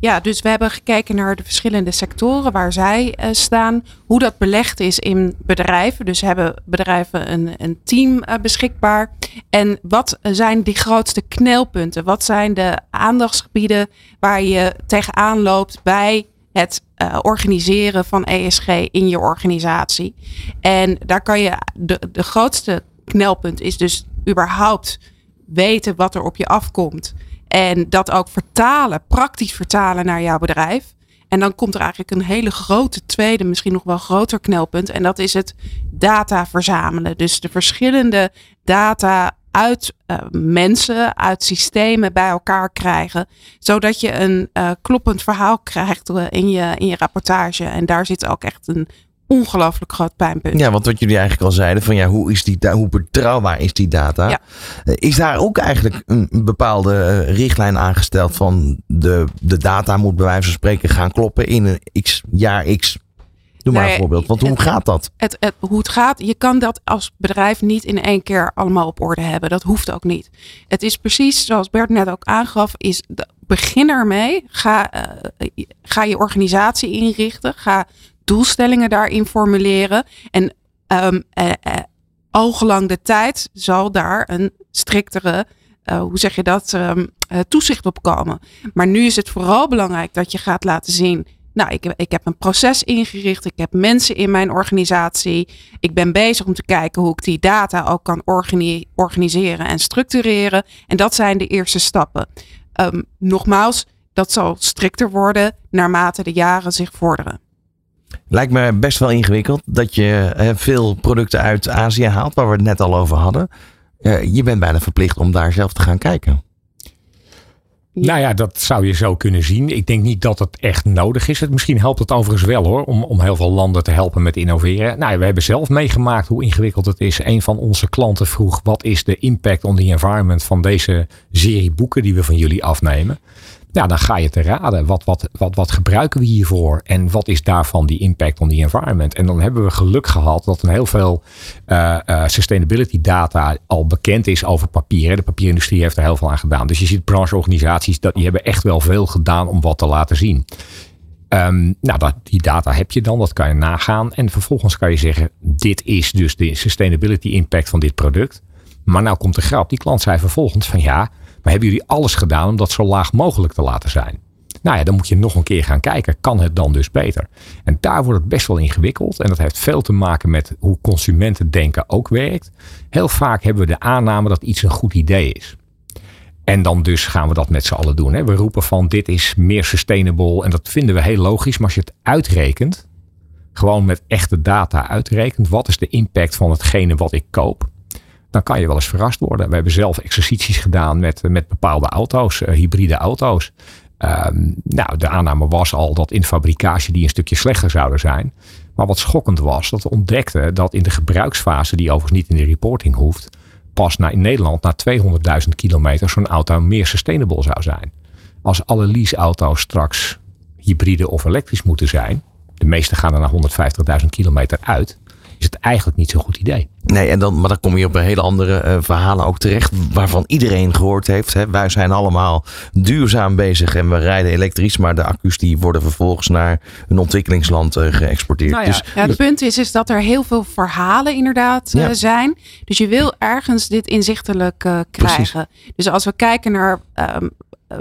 Ja, dus we hebben gekeken naar de verschillende sectoren waar zij uh, staan. Hoe dat belegd is in bedrijven. Dus hebben bedrijven een, een team uh, beschikbaar. En wat zijn die grootste knelpunten? Wat zijn de aandachtsgebieden waar je tegenaan loopt bij het uh, organiseren van ESG in je organisatie? En daar kan je, de, de grootste knelpunt is dus überhaupt weten wat er op je afkomt. En dat ook vertalen, praktisch vertalen naar jouw bedrijf. En dan komt er eigenlijk een hele grote tweede, misschien nog wel groter knelpunt. En dat is het data verzamelen. Dus de verschillende data uit uh, mensen, uit systemen bij elkaar krijgen. Zodat je een uh, kloppend verhaal krijgt uh, in, je, in je rapportage. En daar zit ook echt een ongelooflijk groot pijnpunt. Ja, want wat jullie eigenlijk al zeiden, van ja, hoe, is die, hoe betrouwbaar is die data? Ja. Eh, is daar ook eigenlijk een bepaalde eh, richtlijn aangesteld van de, de data moet bij wijze van spreken gaan kloppen in een x jaar x? Doe maar een voorbeeld, want hoe gaat dat? Het, het, hoe het gaat, je kan dat als bedrijf niet in één keer allemaal op orde hebben. Dat hoeft ook niet. Het is precies zoals Bert net ook aangaf, is begin ermee. Ga, uh, ga je organisatie inrichten. Ga doelstellingen daarin formuleren. En um, eh, eh, ogenlang de tijd zal daar een striktere, uh, hoe zeg je dat, um, toezicht op komen. Maar nu is het vooral belangrijk dat je gaat laten zien. Nou, ik, ik heb een proces ingericht. Ik heb mensen in mijn organisatie. Ik ben bezig om te kijken hoe ik die data ook kan organi organiseren en structureren. En dat zijn de eerste stappen. Um, nogmaals, dat zal strikter worden naarmate de jaren zich vorderen. Lijkt me best wel ingewikkeld dat je veel producten uit Azië haalt, waar we het net al over hadden. je bent bijna verplicht om daar zelf te gaan kijken. Nou ja, dat zou je zo kunnen zien. Ik denk niet dat het echt nodig is. Misschien helpt het overigens wel hoor, om, om heel veel landen te helpen met innoveren. Nou, we hebben zelf meegemaakt hoe ingewikkeld het is. Een van onze klanten vroeg, wat is de impact on the environment van deze serie boeken die we van jullie afnemen? Ja, dan ga je te raden. Wat, wat, wat, wat gebruiken we hiervoor? En wat is daarvan die impact on the environment? En dan hebben we geluk gehad dat een heel veel uh, uh, sustainability data al bekend is over papier. De papierindustrie heeft er heel veel aan gedaan. Dus je ziet brancheorganisaties, dat, die hebben echt wel veel gedaan om wat te laten zien. Um, nou, dat, die data heb je dan, dat kan je nagaan. En vervolgens kan je zeggen, dit is dus de sustainability impact van dit product. Maar nou komt de grap, die klant zei vervolgens van ja, maar hebben jullie alles gedaan om dat zo laag mogelijk te laten zijn? Nou ja, dan moet je nog een keer gaan kijken. Kan het dan dus beter? En daar wordt het best wel ingewikkeld. En dat heeft veel te maken met hoe consumenten denken ook werkt. Heel vaak hebben we de aanname dat iets een goed idee is. En dan dus gaan we dat met z'n allen doen. Hè. We roepen van dit is meer sustainable. En dat vinden we heel logisch. Maar als je het uitrekent, gewoon met echte data uitrekent. Wat is de impact van hetgene wat ik koop? Dan kan je wel eens verrast worden. We hebben zelf exercities gedaan met, met bepaalde auto's, uh, hybride auto's. Um, nou, de aanname was al dat in fabricage die een stukje slechter zouden zijn. Maar wat schokkend was, dat we ontdekten dat in de gebruiksfase, die overigens niet in de reporting hoeft, pas naar, in Nederland na 200.000 kilometer zo'n auto meer sustainable zou zijn. Als alle leaseauto's straks hybride of elektrisch moeten zijn, de meeste gaan er na 150.000 kilometer uit, is het eigenlijk niet zo'n goed idee. Nee, en dan, maar dan kom je op een hele andere uh, verhalen ook terecht. Waarvan iedereen gehoord heeft. Hè. Wij zijn allemaal duurzaam bezig en we rijden elektrisch. Maar de accu's die worden vervolgens naar een ontwikkelingsland uh, geëxporteerd. Nou ja, dus, ja, het punt is, is dat er heel veel verhalen inderdaad uh, zijn. Dus je wil ergens dit inzichtelijk krijgen. Precies. Dus als we kijken naar um,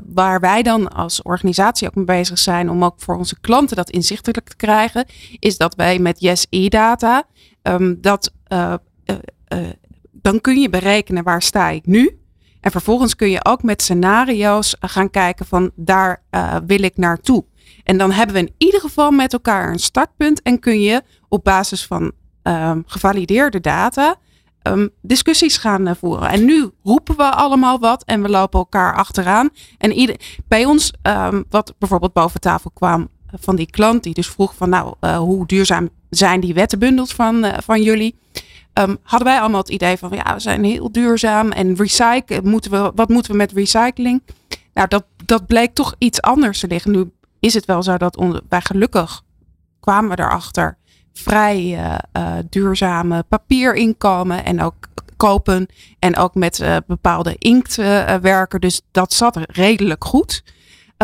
waar wij dan als organisatie ook mee bezig zijn om ook voor onze klanten dat inzichtelijk te krijgen, is dat wij met Yes e-data um, dat uh, uh, dan kun je berekenen waar sta ik nu. En vervolgens kun je ook met scenario's gaan kijken van daar wil ik naartoe. En dan hebben we in ieder geval met elkaar een startpunt en kun je op basis van um, gevalideerde data um, discussies gaan uh, voeren. En nu roepen we allemaal wat en we lopen elkaar achteraan. En ieder, bij ons, um, wat bijvoorbeeld boven tafel kwam van die klant, die dus vroeg van nou, uh, hoe duurzaam zijn die wettenbundels van, van jullie? Um, hadden wij allemaal het idee van ja, we zijn heel duurzaam en recyclen, moeten we, wat moeten we met recycling? Nou, dat, dat bleek toch iets anders te liggen. Nu is het wel zo dat on, wij gelukkig kwamen we erachter vrij uh, uh, duurzame papieerinkomen en ook kopen en ook met uh, bepaalde inkt werken. Dus dat zat redelijk goed.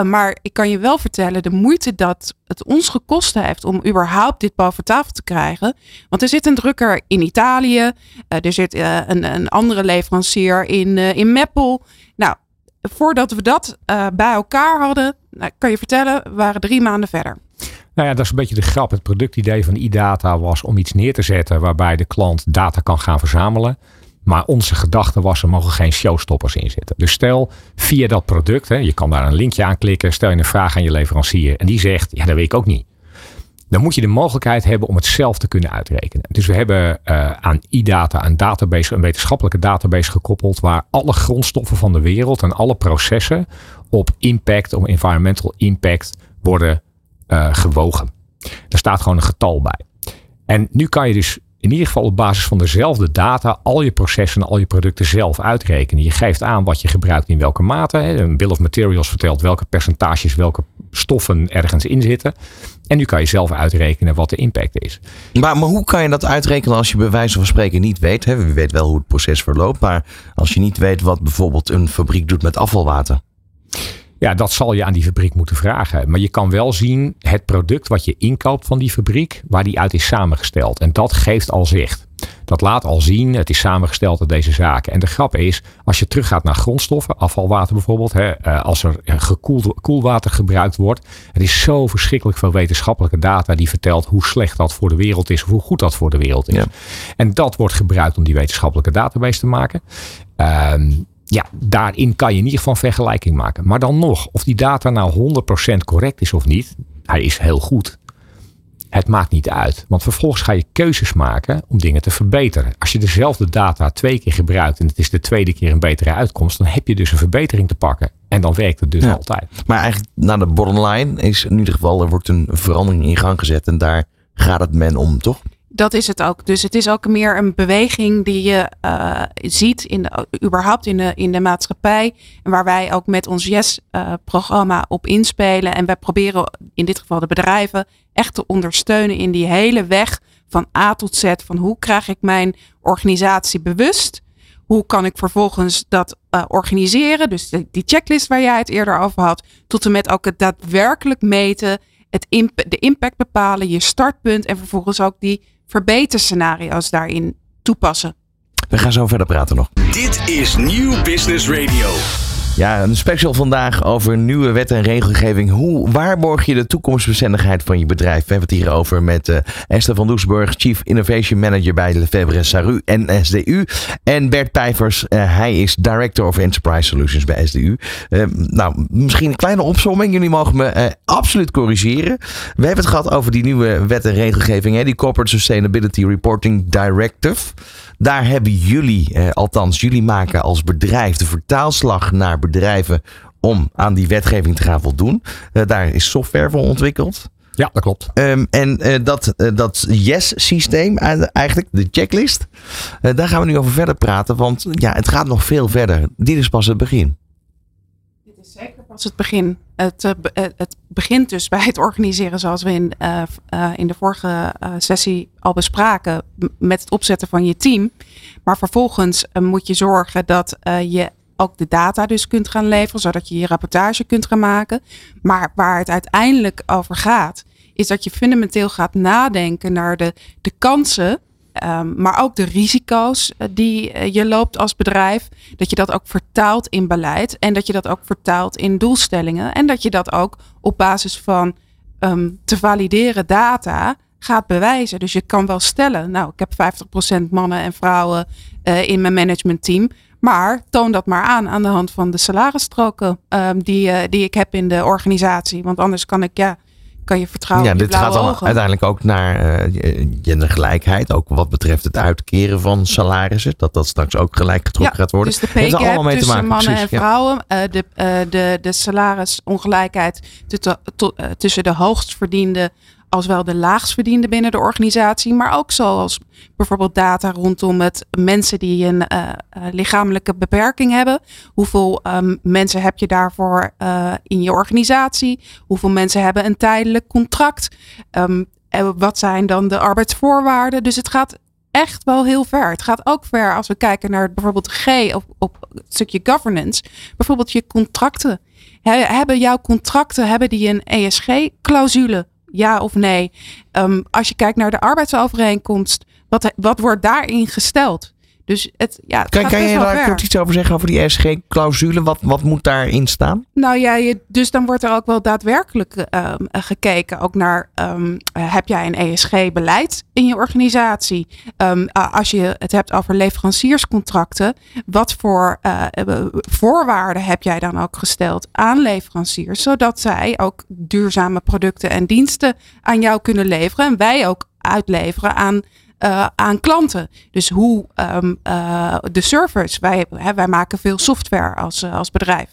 maar ik kan je wel vertellen, de moeite dat het ons gekost heeft om überhaupt dit boven tafel te krijgen. Want er zit een drukker in Italië, er zit een, een, andere leverancier in, in Meppel. Nou, voordat we dat bij elkaar hadden, nou, kan je vertellen, we waren drie maanden verder. Nou ja, dat is een beetje de grap. Het productidee van iData was om iets neer te zetten waarbij de klant data kan gaan verzamelen. Maar onze gedachte was, er mogen geen showstoppers in zitten. Dus stel, via dat product, hè, je kan daar een linkje aan klikken, stel je een vraag aan je leverancier en die zegt, ja, dat weet ik ook niet. Dan moet je de mogelijkheid hebben om het zelf te kunnen uitrekenen. Dus we hebben uh, aan iData een database, een wetenschappelijke database gekoppeld, waar alle grondstoffen van de wereld en alle processen op impact, op environmental impact worden uh, gewogen. Daar staat gewoon een getal bij. En nu kan je dus in ieder geval op basis van dezelfde data al je processen en al je producten zelf uitrekenen. Je geeft aan wat je gebruikt in welke mate. Een bill of materials vertelt welke percentages, welke stoffen ergens in zitten. En nu kan je zelf uitrekenen wat de impact is. Maar, maar hoe kan je dat uitrekenen als je bij wijze van spreken niet weet? Hè? We weten wel hoe het proces verloopt, maar als je niet weet wat bijvoorbeeld een fabriek doet met afvalwater. Ja, dat zal je aan die fabriek moeten vragen. Maar je kan wel zien het product wat je inkoopt van die fabriek, waar die uit is samengesteld. En dat geeft al zicht. Dat laat al zien, het is samengesteld uit deze zaken. En de grap is, als je teruggaat naar grondstoffen, afvalwater bijvoorbeeld, hè, eh, als er gekoeld koelwater gebruikt wordt, er is zo verschrikkelijk veel wetenschappelijke data die vertelt hoe slecht dat voor de wereld is of hoe goed dat voor de wereld is. Ja. En dat wordt gebruikt om die wetenschappelijke database te maken. Um, ja, daarin kan je in ieder geval vergelijking maken. Maar dan nog, of die data nou 100% correct is of niet, hij is heel goed. Het maakt niet uit. Want vervolgens ga je keuzes maken om dingen te verbeteren. Als je dezelfde data twee keer gebruikt en het is de tweede keer een betere uitkomst, dan heb je dus een verbetering te pakken. En dan werkt het dus ja. altijd. Maar eigenlijk naar de bottom line is in ieder geval, er wordt een verandering in gang gezet en daar gaat het men om, toch? Dat is het ook. Dus het is ook meer een beweging die je uh, ziet in de, überhaupt in de, in de maatschappij. En waar wij ook met ons Yes-programma op inspelen. En wij proberen in dit geval de bedrijven echt te ondersteunen in die hele weg van A tot Z. Van hoe krijg ik mijn organisatie bewust? Hoe kan ik vervolgens dat uh, organiseren? Dus die checklist waar jij het eerder over had. Tot en met ook het daadwerkelijk meten. Het imp de impact bepalen, je startpunt en vervolgens ook die verbeterscenario's daarin toepassen. We gaan zo verder praten nog. Dit is Nieuw Business Radio. Ja, een special vandaag over nieuwe wet en regelgeving. Hoe waarborg je de toekomstbestendigheid van je bedrijf? We hebben het hier over met uh, Esther van Doesburg, Chief Innovation Manager bij Lefebvre Saru en SDU. En Bert Pijvers, uh, hij is Director of Enterprise Solutions bij SDU. Uh, nou, misschien een kleine opzomming. Jullie mogen me absoluut corrigeren. We hebben het gehad over die nieuwe wet en regelgeving, hè, die Corporate Sustainability Reporting Directive. Daar hebben jullie, eh, althans jullie maken als bedrijf de vertaalslag naar bedrijven om aan die wetgeving te gaan voldoen. Uh, daar is software voor ontwikkeld. Ja, dat klopt. Um, en uh, dat, uh, dat YES-systeem, eigenlijk de checklist, uh, daar gaan we nu over verder praten. Want ja, het gaat nog veel verder. Dit is pas het begin. Dit is zeker pas het begin. Het, uh, het begint dus bij het organiseren zoals we in, uh, in de vorige sessie al bespraken. Met het opzetten van je team. Maar vervolgens moet je zorgen dat je ook de data dus kunt gaan leveren. Zodat je je rapportage kunt gaan maken. Maar waar het uiteindelijk over gaat. Is dat je fundamenteel gaat nadenken naar de, de kansen Um, maar ook de risico's eh, die eh, je loopt als bedrijf. Dat je dat ook vertaalt in beleid. En dat je dat ook vertaalt in doelstellingen. En dat je dat ook op basis van um, te valideren data gaat bewijzen. Dus je kan wel stellen, nou, ik heb 50% mannen en vrouwen uh, in mijn managementteam. Maar toon dat maar aan aan de hand van de salarisstroken um, die, die ik heb in de organisatie. Want anders kan ik, ja, kan je vertrouwen. Ja, dit gaat dan uiteindelijk ook naar uh, gendergelijkheid. Ook wat betreft het uitkeren van salarissen. Dat dat straks ook gelijk getrokken gaat worden. Dus de pay gap tussen te maken, mannen precies, en vrouwen. Uh, de, uh, de, de salarisongelijkheid tussen de hoogst verdiende als wel de laagst verdiende binnen de organisatie. Maar ook zoals bijvoorbeeld data rondom het mensen die een uh, lichamelijke beperking hebben. Hoeveel um, mensen heb je daarvoor uh, in je organisatie? Hoeveel mensen hebben een tijdelijk contract? Um, wat zijn dan de arbeidsvoorwaarden? Dus het gaat echt wel heel ver. Het gaat ook ver als we kijken naar bijvoorbeeld G op, op het stukje governance. Bijvoorbeeld je contracten. hebben jouw contracten hebben die een ESG-clausule? Ja of nee? Um, als je kijkt naar de arbeidsovereenkomst, wat, wat wordt daarin gesteld? Dus het, ja, het kan, kan je daar kort iets over zeggen over die ESG-clausule? Wat, wat moet daarin staan? Nou ja, je, dus dan wordt er ook wel daadwerkelijk um, gekeken. Ook naar, um, heb jij een ESG-beleid in je organisatie? Um, als je het hebt over leverancierscontracten, wat voor uh, voorwaarden heb jij dan ook gesteld aan leveranciers? Zodat zij ook duurzame producten en diensten aan jou kunnen leveren. En wij ook uitleveren aan uh, aan klanten. Dus hoe um, uh, de servers, wij, wij maken veel software als, uh, als bedrijf.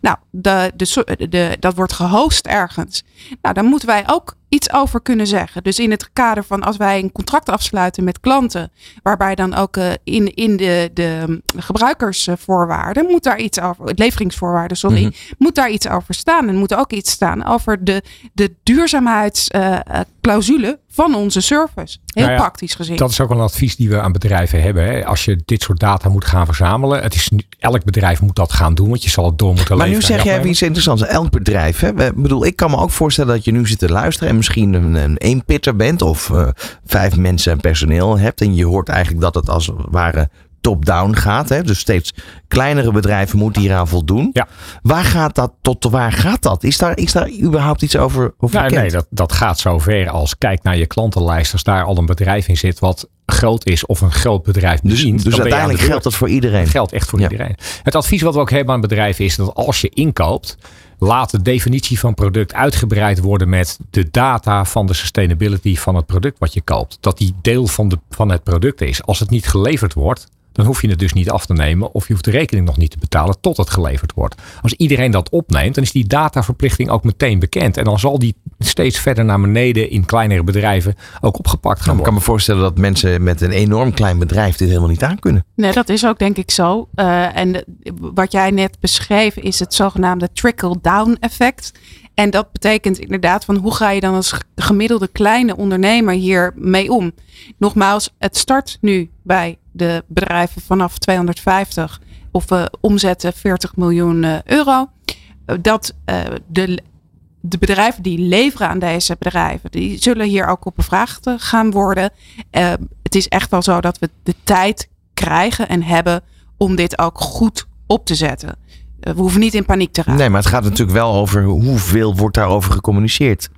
Nou, de, de, de, dat wordt gehost ergens. Nou, dan moeten wij ook iets over kunnen zeggen. Dus in het kader van als wij een contract afsluiten met klanten, waarbij dan ook uh, in, in de, de gebruikersvoorwaarden moet daar iets over, leveringsvoorwaarden, sorry, mm -hmm. moet daar iets over staan. En moet ook iets staan over de, de duurzaamheidsclausule uh, van onze service. Heel nou ja, praktisch gezien. Dat is ook een advies die we aan bedrijven hebben. Hè. Als je dit soort data moet gaan verzamelen, het is, elk bedrijf moet dat gaan doen, want je zal het door moeten maar leveren. Maar nu zeg jij iets interessants. Elk bedrijf. Hè? Ik bedoel, ik kan me ook voorstellen dat je nu zit te luisteren en misschien een, een eenpitter bent of uh, vijf mensen en personeel hebt. En je hoort eigenlijk dat het als het ware top-down gaat. Hè? Dus steeds kleinere bedrijven moeten hieraan voldoen. Ja. Waar gaat dat tot waar gaat dat? Is daar, is daar überhaupt iets over, over nee, nee, dat, dat gaat zover als kijk naar je klantenlijst. Als daar al een bedrijf in zit wat groot is of een groot bedrijf bedient. Dus, dus uiteindelijk geldt dat voor iedereen. Geldt echt voor ja. iedereen. Het advies wat we ook hebben aan bedrijven is dat als je inkoopt laat de definitie van product uitgebreid worden met de data van de sustainability van het product wat je koopt. Dat die deel van, de, van het product is. Als het niet geleverd wordt, dan hoef je het dus niet af te nemen of je hoeft de rekening nog niet te betalen tot het geleverd wordt. Als iedereen dat opneemt, dan is die dataverplichting ook meteen bekend. En dan zal die steeds verder naar beneden in kleinere bedrijven ook opgepakt gaan worden. Ik kan me voorstellen dat mensen met een enorm klein bedrijf dit helemaal niet aan kunnen. Nee, dat is ook denk ik zo. Uh, en wat jij net beschreef is het zogenaamde trickle-down effect. En dat betekent inderdaad van hoe ga je dan als gemiddelde kleine ondernemer hier mee om? Nogmaals, het start nu bij de bedrijven vanaf 250 of we uh, omzetten 40 miljoen uh, euro. Dat uh, de, de bedrijven die leveren aan deze bedrijven, die zullen hier ook op bevraagd gaan worden. het is echt wel zo dat we de tijd krijgen en hebben om dit ook goed op te zetten. We hoeven niet in paniek te raken. Nee, maar het gaat natuurlijk wel over hoeveel wordt daarover gecommuniceerd.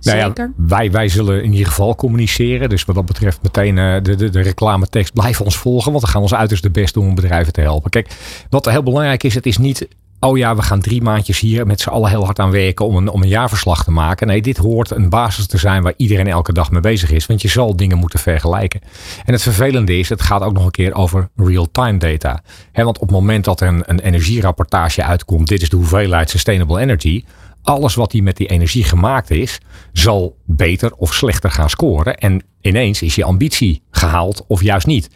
Nou ja, wij, wij zullen in ieder geval communiceren. Dus wat dat betreft meteen uh, de, de, de reclametekst blijf ons volgen. Want we gaan ons uiterst de best doen om bedrijven te helpen. Kijk, wat heel belangrijk is, het is niet... Oh ja, we gaan drie maandjes hier met z'n allen heel hard aan werken om een, om een jaarverslag te maken. Nee, dit hoort een basis te zijn waar iedereen elke dag mee bezig is. Want je zal dingen moeten vergelijken. En het vervelende is, het gaat ook nog een keer over real-time data. Want op het moment dat er een, een energierapportage uitkomt, dit is de hoeveelheid sustainable energy alles wat die met die energie gemaakt is, zal beter of slechter gaan scoren. En ineens is je ambitie gehaald of juist niet.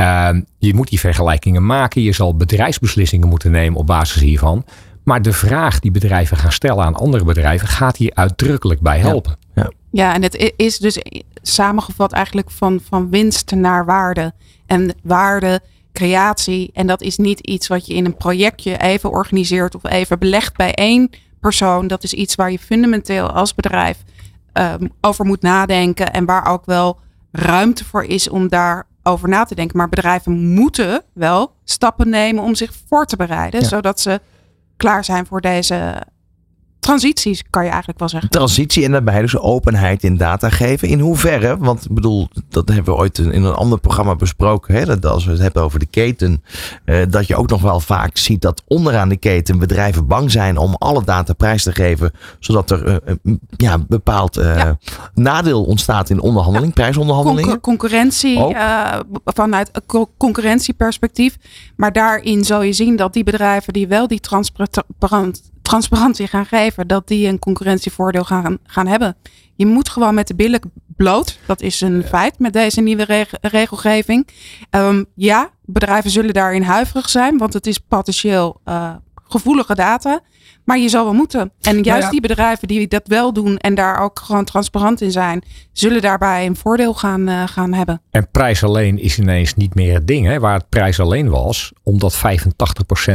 Uh, je moet die vergelijkingen maken. Je zal bedrijfsbeslissingen moeten nemen op basis hiervan. Maar de vraag die bedrijven gaan stellen aan andere bedrijven gaat hier uitdrukkelijk bij helpen. Ja. Ja, en het is dus samengevat eigenlijk van, van winst naar waarde. En waarde, creatie. En dat is niet iets wat je in een projectje even organiseert of even belegt bij één persoon. Dat is iets waar je fundamenteel als bedrijf um, over moet nadenken. En waar ook wel ruimte voor is om daarover na te denken. Maar bedrijven moeten wel stappen nemen om zich voor te bereiden. Zodat ze klaar zijn voor deze transities, kan je eigenlijk wel zeggen. Transitie en daarbij dus openheid in data geven. In hoeverre, want ik bedoel, dat hebben we ooit in een ander programma besproken. Hè, dat als we het hebben over de keten, eh, dat je ook nog wel vaak ziet dat onderaan de keten bedrijven bang zijn om alle data prijs te geven. Zodat er uh, ja, bepaald uh, nadeel ontstaat in onderhandeling, ja. prijsonderhandelingen. concurrentie, vanuit concurrentieperspectief. Maar daarin zal je zien dat die bedrijven die wel die transparant transparantie gaan geven, dat die een concurrentievoordeel gaan, gaan hebben. Je moet gewoon met de billen bloot. Dat is een feit met deze nieuwe regelgeving. Um, ja, bedrijven zullen daarin huiverig zijn, want het is potentieel uh, gevoelige data. Maar je zal wel moeten. En juist nou ja. die bedrijven die dat wel doen en daar ook gewoon transparant in zijn, zullen daarbij een voordeel gaan, uh, gaan hebben. En prijs alleen is ineens niet meer het ding. Hè? Waar het prijs alleen was, omdat 85%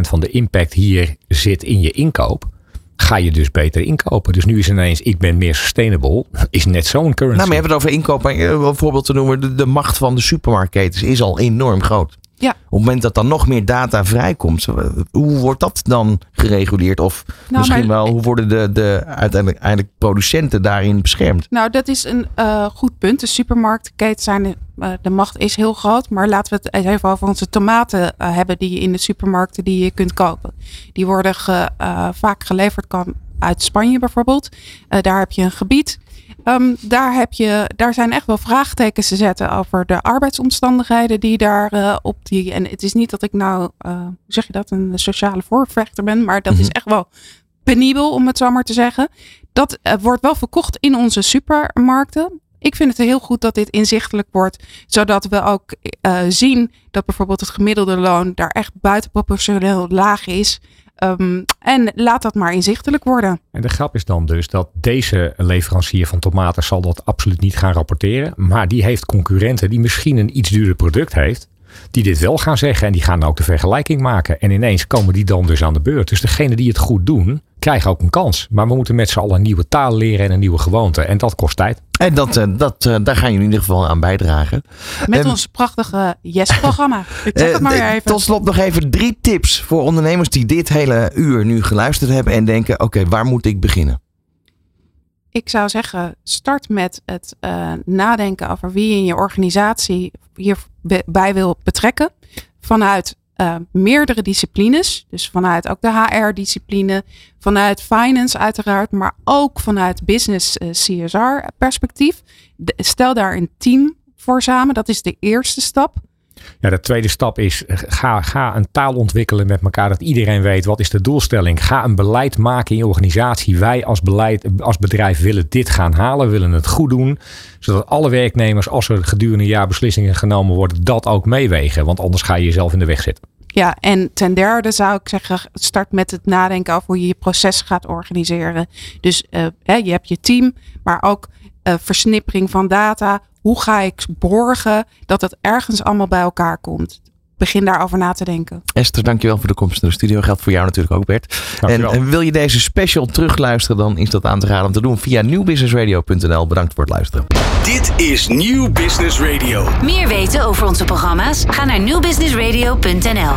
van de impact hier zit in je inkoop ga je dus beter inkopen. Dus nu is ineens, ik ben meer sustainable, <laughs> is net zo'n currency. Nou, maar je hebt het over inkoop, maar een voorbeeld te noemen, de, de macht van de supermarktketens is al enorm groot. Ja. Op het moment dat dan nog meer data vrijkomt, hoe wordt dat dan gereguleerd? Of nou, misschien wel, hoe worden de, de uiteindelijk, producenten daarin beschermd? Nou, dat is een uh, goed punt. De supermarktketen zijn, uh, de macht is heel groot. Maar laten we het even over onze tomaten uh, hebben die je in de supermarkten die je kunt kopen. Die worden ge, vaak geleverd kan uit Spanje bijvoorbeeld. daar heb je een gebied. Um, daar, heb je, daar zijn echt wel vraagtekens te zetten over de arbeidsomstandigheden die daar uh, op die. En het is niet dat ik nou, uh, hoe zeg je dat, een sociale voorvechter ben, maar dat mm -hmm. is echt wel penibel om het zo maar te zeggen. Dat uh, wordt wel verkocht in onze supermarkten. Ik vind het heel goed dat dit inzichtelijk wordt, zodat we ook zien dat bijvoorbeeld het gemiddelde loon daar echt buitenproportioneel laag is. Um, en laat dat maar inzichtelijk worden. En de grap is dan dus dat deze leverancier van tomaten zal dat absoluut niet gaan rapporteren. Maar die heeft concurrenten die misschien een iets duurder product heeft. Die dit wel gaan zeggen en die gaan ook de vergelijking maken. En ineens komen die dan dus aan de beurt. Dus degene die het goed doen, krijgen ook een kans. Maar we moeten met z'n allen een nieuwe taal leren en een nieuwe gewoonte. En dat kost tijd. En dat, uh, dat, uh, daar gaan jullie in ieder geval aan bijdragen. Met um, ons prachtige Yes-programma. <laughs> Ik zeg het maar weer even. Tot slot nog even drie tips voor ondernemers die dit hele uur nu geluisterd hebben. En denken, oké, okay, waar moet ik beginnen? Ik zou zeggen, start met het uh, nadenken over wie je in je organisatie hierbij wil betrekken. Vanuit uh, meerdere disciplines. Dus vanuit ook de HR-discipline, vanuit finance uiteraard, maar ook vanuit business uh, CSR perspectief. Stel daar een team voor samen. Dat is de eerste stap. Ja, de tweede stap is ga, ga een taal ontwikkelen met elkaar dat iedereen weet wat is de doelstelling. Ga een beleid maken in je organisatie. Wij als, beleid, als bedrijf willen dit gaan halen, willen het goed doen. Zodat alle werknemers, als er gedurende een jaar beslissingen genomen worden, dat ook meewegen. Want anders ga je jezelf in de weg zitten. Ja, en ten derde zou ik zeggen, start met het nadenken over hoe je je proces gaat organiseren. Dus uh, je hebt je team, maar ook versnippering van data. Hoe ga ik borgen dat het ergens allemaal bij elkaar komt? Begin daarover na te denken. Esther, dankjewel voor de komst naar de studio. Geldt voor jou natuurlijk ook, Bert. En, en, wil je deze special terugluisteren, dan is dat aan te raden om te doen via nieuwbusinessradio.nl. Bedankt voor het luisteren. Dit is Nieuw Business Radio. Meer weten over onze programma's? Ga naar nieuwbusinessradio.nl.